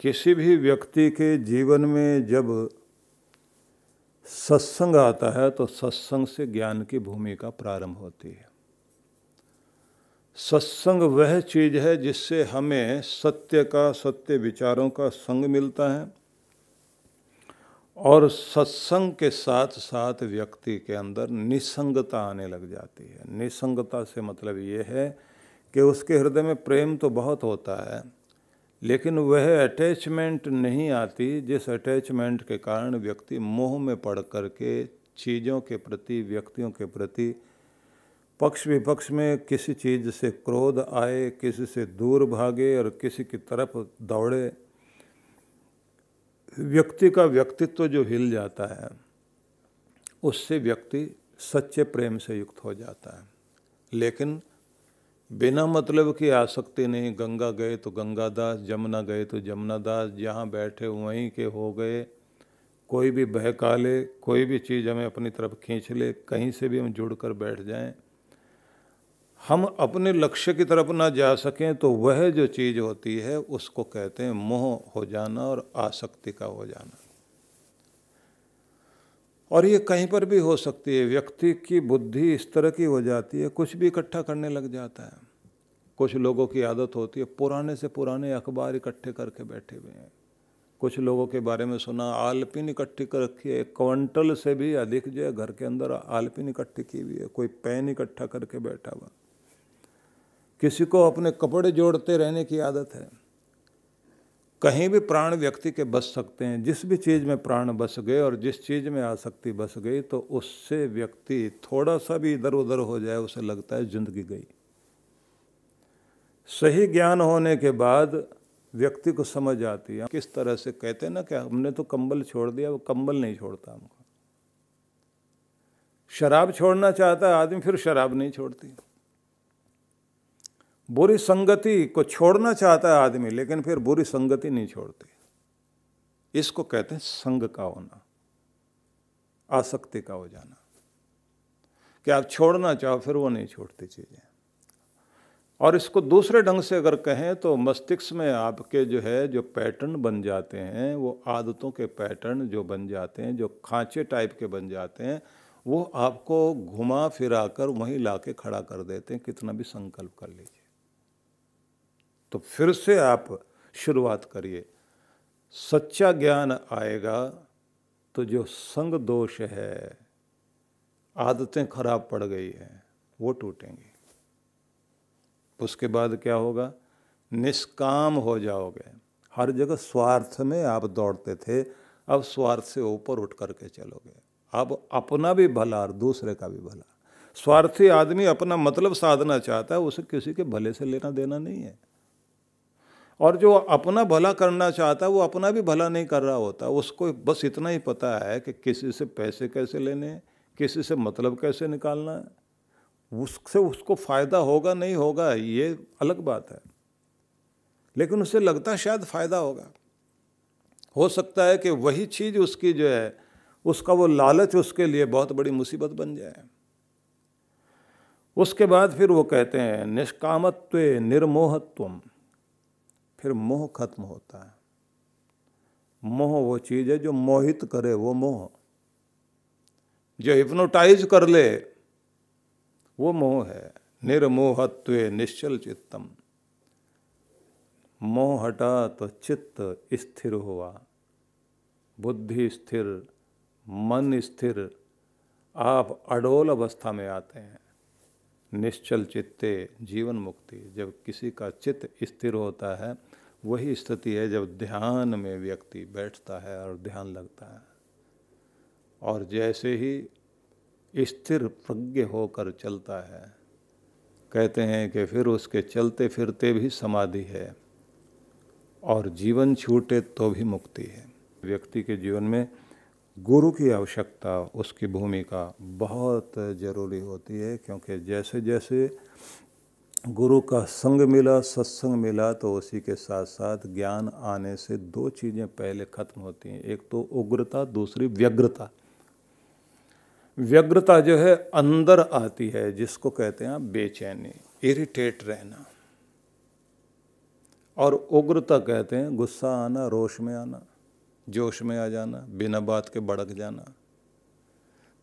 किसी भी व्यक्ति के जीवन में जब सत्संग आता है तो सत्संग से ज्ञान की भूमिका प्रारंभ होती है। सत्संग वह चीज़ है जिससे हमें सत्य का, सत्य विचारों का संग मिलता है और सत्संग के साथ साथ व्यक्ति के अंदर निसंगता आने लग जाती है। निसंगता से मतलब ये है कि उसके हृदय में प्रेम तो बहुत होता है लेकिन वह अटैचमेंट नहीं आती जिस अटैचमेंट के कारण व्यक्ति मोह में पड़ करके चीज़ों के प्रति, व्यक्तियों के प्रति पक्ष विपक्ष में किसी चीज़ से क्रोध आए, किसी से दूर भागे और किसी की तरफ़ दौड़े। व्यक्ति का व्यक्तित्व जो हिल जाता है, उससे व्यक्ति सच्चे प्रेम से युक्त हो जाता है। लेकिन बिना मतलब की आसक्ति नहीं। गंगा गए तो गंगादास, जमुना गए तो जमुना दास जहाँ बैठे वहीं के हो गए। कोई भी बहका ले, कोई भी चीज़ हमें अपनी तरफ़ खींच ले, कहीं से भी हम जुड़ कर बैठ जाएँ। हम अपने लक्ष्य की तरफ़ ना जा सकें तो वह जो चीज़ होती है उसको कहते हैं मोह हो जाना और आसक्ति का हो जाना। और ये कहीं पर भी हो सकती है। व्यक्ति की बुद्धि इस तरह की हो जाती है, कुछ भी इकट्ठा करने लग जाता है। कुछ लोगों की आदत होती है, पुराने से पुराने अखबार इकट्ठे करके बैठे हुए हैं। कुछ लोगों के बारे में सुना, आलपिन इकट्ठी कर रखी है क्विंटल से भी अधिक जो है घर के अंदर आलपिन इकट्ठी की हुई है, कोई पेन इकट्ठा करके बैठा हुआ। किसी को अपने कपड़े जोड़ते रहने की आदत है। कहीं भी प्राण व्यक्ति के बस सकते हैं, जिस भी चीज़ में प्राण बस गए और जिस चीज़ में आसक्ति बस गई तो उससे व्यक्ति थोड़ा सा भी इधर उधर हो जाए, उसे लगता है ज़िंदगी गई। सही ज्ञान होने के बाद व्यक्ति को समझ आती है, किस तरह से कहते हैं ना कि हमने तो कंबल छोड़ दिया, वो कंबल नहीं छोड़ता हमको। शराब छोड़ना चाहता है, आदमी फिर शराब नहीं छोड़ती। बुरी संगति को छोड़ना चाहता है आदमी, लेकिन फिर बुरी संगति नहीं छोड़ती। इसको कहते हैं संग का होना, आसक्ति का हो जाना। कि आप छोड़ना चाहो, फिर वो नहीं छोड़ती चीज़ें। और इसको दूसरे ढंग से अगर कहें तो मस्तिष्क में आपके जो है, जो पैटर्न बन जाते हैं, वो आदतों के पैटर्न जो बन जाते हैं, जो खांचे टाइप के बन जाते हैं, वो आपको घुमा फिरा कर वहीं ला के खड़ा कर देते हैं, कितना भी संकल्प कर लीजिए। तो फिर से आप शुरुआत करिए। सच्चा ज्ञान आएगा तो जो संग दोष है, आदतें खराब पड़ गई हैं, वो टूटेंगी। उसके बाद क्या होगा? निष्काम हो जाओगे। हर जगह स्वार्थ में आप दौड़ते थे, अब स्वार्थ से ऊपर उठ करके चलोगे। अब अपना भी भला और दूसरे का भी भला। स्वार्थी आदमी अपना मतलब साधना चाहता है, उसे किसी के भले से लेना देना नहीं है। और जो अपना भला करना चाहता है, वो अपना भी भला नहीं कर रहा होता। उसको बस इतना ही पता है कि किसी से पैसे कैसे लेने किसी से मतलब कैसे निकालना है। उससे उसको फ़ायदा होगा नहीं होगा, ये अलग बात है। लेकिन उसे लगता शायद फ़ायदा होगा। हो सकता है कि वही चीज़ उसकी जो है, उसका वो लालच उसके लिए बहुत बड़ी मुसीबत बन जाए। उसके बाद फिर वो कहते हैं, निष्कामत्व निर्मोहत्वम। फिर मोह खत्म होता है। मोह वो चीज़ है जो मोहित करे, वो मोह। जो हिप्नोटाइज कर ले, वो मोह है। निर्मोहत्व निश्चल चित्तम। मोह हटा तो चित्त स्थिर हुआ। बुद्धि स्थिर, मन स्थिर। आप अडोल अवस्था में आते हैं। निश्चल चित्ते, जीवन मुक्ति। जब किसी का चित्त स्थिर होता है, वही स्थिति है जब ध्यान में व्यक्ति बैठता है और ध्यान लगता है। और जैसे ही स्थिर प्रज्ञ होकर चलता है, कहते हैं कि फिर उसके चलते फिरते भी समाधि है और जीवन छूटे तो भी मुक्ति है। व्यक्ति के जीवन में गुरु की आवश्यकता उसकी भूमिका बहुत ज़रूरी होती है, क्योंकि जैसे जैसे गुरु का संग मिला, सत्संग मिला तो उसी के साथ साथ ज्ञान आने से दो चीज़ें पहले खत्म होती हैं। एक तो उग्रता, दूसरी व्यग्रता। व्यग्रता जो है, अंदर आती है, जिसको कहते हैं बेचैनी, इरिटेट रहना। और उग्रता कहते हैं, गुस्सा आना रोश में आना। जोश में आ जाना, बिना बात के भड़क जाना।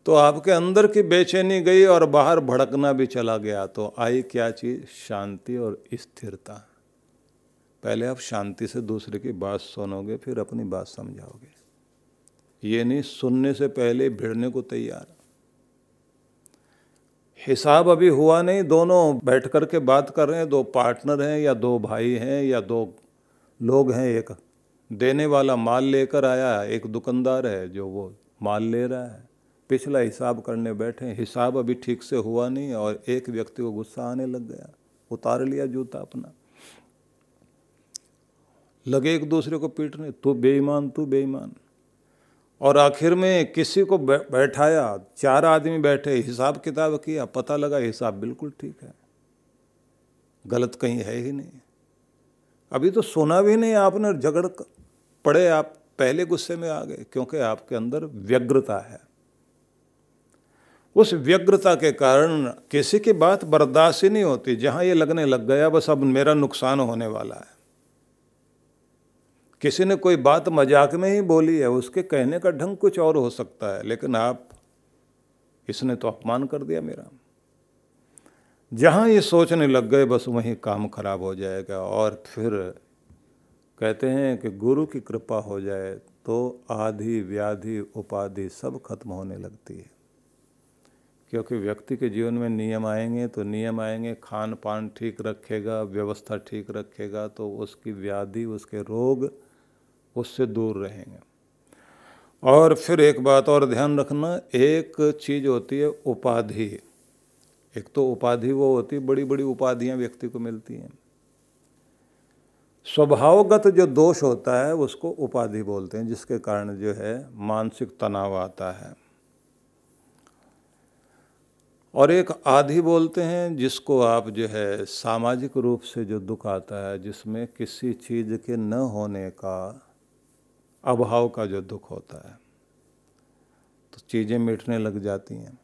तो आपके अंदर की बेचैनी गई और बाहर भड़कना भी चला गया तो आई क्या चीज़? शांति और स्थिरता। पहले आप शांति से दूसरे की बात सुनोगे, फिर अपनी बात समझाओगे। ये नहीं, सुनने से पहले भिड़ने को तैयार। हिसाब अभी हुआ नहीं, दोनों बैठ कर के बात कर रहे हैं, दो पार्टनर हैं या दो भाई हैं या दो लोग हैं एक। देने वाला माल लेकर आया है, एक दुकानदार है जो वो माल ले रहा है। पिछला हिसाब करने बैठे हिसाब अभी ठीक से हुआ नहीं और एक व्यक्ति को गुस्सा आने लग गया, उतार लिया जूता अपना। लगे एक दूसरे को पीटने, तू बेईमान तू बेईमान। और आखिर में किसी को बैठाया, चार आदमी बैठे, हिसाब किताब किया, पता लगा हिसाब बिल्कुल ठीक है। गलत कहीं है ही नहीं। अभी तो सुना भी नहीं आपने, झगड़ पड़े आप पहले गुस्से में आ गए, क्योंकि आपके अंदर व्यग्रता है। उस व्यग्रता के कारण किसी की बात बर्दाश्त ही नहीं होती, जहाँ ये लगने लग गया, बस अब मेरा नुकसान होने वाला है। किसी ने कोई बात मज़ाक में ही बोली है, उसके कहने का ढंग कुछ और हो सकता है, लेकिन आप, इसने तो अपमान कर दिया मेरा। जहाँ ये सोचने लग गए, बस वहीं काम खराब हो जाएगा, और फिर कहते हैं कि गुरु की कृपा हो जाए तो आधि, व्याधि, उपाधि सब खत्म होने लगती है। क्योंकि व्यक्ति के जीवन में नियम आएँगे तो नियम आएँगे खान पान ठीक रखेगा, व्यवस्था ठीक रखेगा तो उसकी व्याधि, उसके रोग उससे दूर रहेंगे। और फिर एक बात और ध्यान रखना, एक चीज़ होती है उपाधि। एक तो उपाधि वो होती है बड़ी बड़ी उपाधियाँ व्यक्ति को मिलती हैं। स्वभावगत जो दोष होता है, उसको उपाधि बोलते हैं, जिसके कारण जो है, मानसिक तनाव आता है। और एक आधि बोलते हैं, जिसको आप जो है, सामाजिक रूप से जो दुख आता है, जिसमें किसी चीज़ के न होने का, अभाव का जो दुख होता है तो चीज़ें मिटने लग जाती हैं।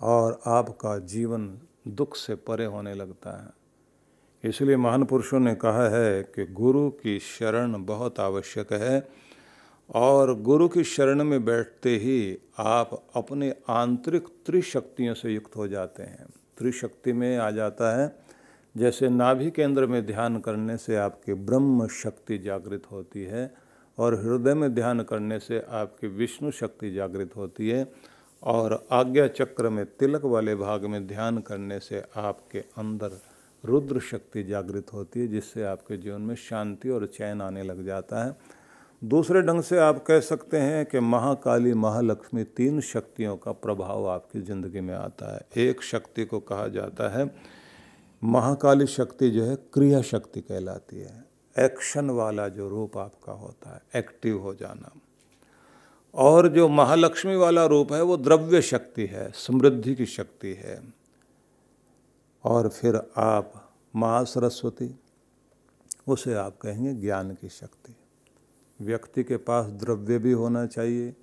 और आपका जीवन दुख से परे होने लगता है। इसलिए महान पुरुषों ने कहा है कि गुरु की शरण बहुत आवश्यक है और गुरु की शरण में बैठते ही आप अपने आंतरिक त्रिशक्तियों से युक्त हो जाते हैं। त्रिशक्ति में आ जाता है, जैसे नाभि केंद्र में ध्यान करने से आपकी ब्रह्म शक्ति जागृत होती है और हृदय में ध्यान करने से आपकी विष्णु शक्ति जागृत होती है और आज्ञा चक्र में तिलक वाले भाग में ध्यान करने से आपके अंदर रुद्र शक्ति जागृत होती है, जिससे आपके जीवन में शांति और चैन आने लग जाता है। दूसरे ढंग से आप कह सकते हैं कि महाकाली महालक्ष्मी तीन शक्तियों का प्रभाव आपकी ज़िंदगी में आता है। एक शक्ति को कहा जाता है, महाकाली शक्ति जो है क्रिया शक्ति कहलाती है। एक्शन वाला जो रूप आपका होता है, एक्टिव हो जाना। और जो महालक्ष्मी वाला रूप है, वो द्रव्य शक्ति है, समृद्धि की शक्ति है। और फिर आप माँ सरस्वती, उसे आप कहेंगे ज्ञान की शक्ति। व्यक्ति के पास द्रव्य भी होना चाहिए,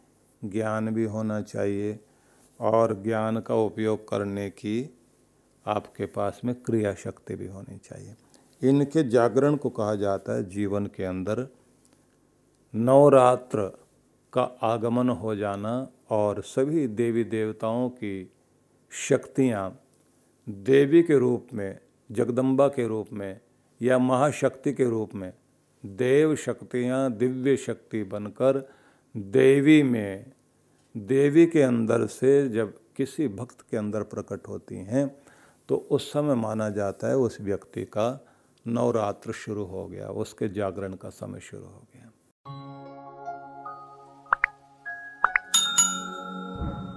ज्ञान भी होना चाहिए, और ज्ञान का उपयोग करने की आपके पास में क्रिया शक्ति भी होनी चाहिए। इनके जागरण को कहा जाता है जीवन के अंदर नवरात्र का आगमन हो जाना और सभी देवी देवताओं की शक्तियाँ देवी के रूप में, जगदम्बा के रूप में, या महाशक्ति के रूप में, देव शक्तियाँ दिव्य शक्ति बनकर देवी में, देवी के अंदर से जब किसी भक्त के अंदर प्रकट होती हैं तो उस समय माना जाता है उस व्यक्ति का नवरात्र शुरू हो गया, उसके जागरण का समय शुरू हो गया।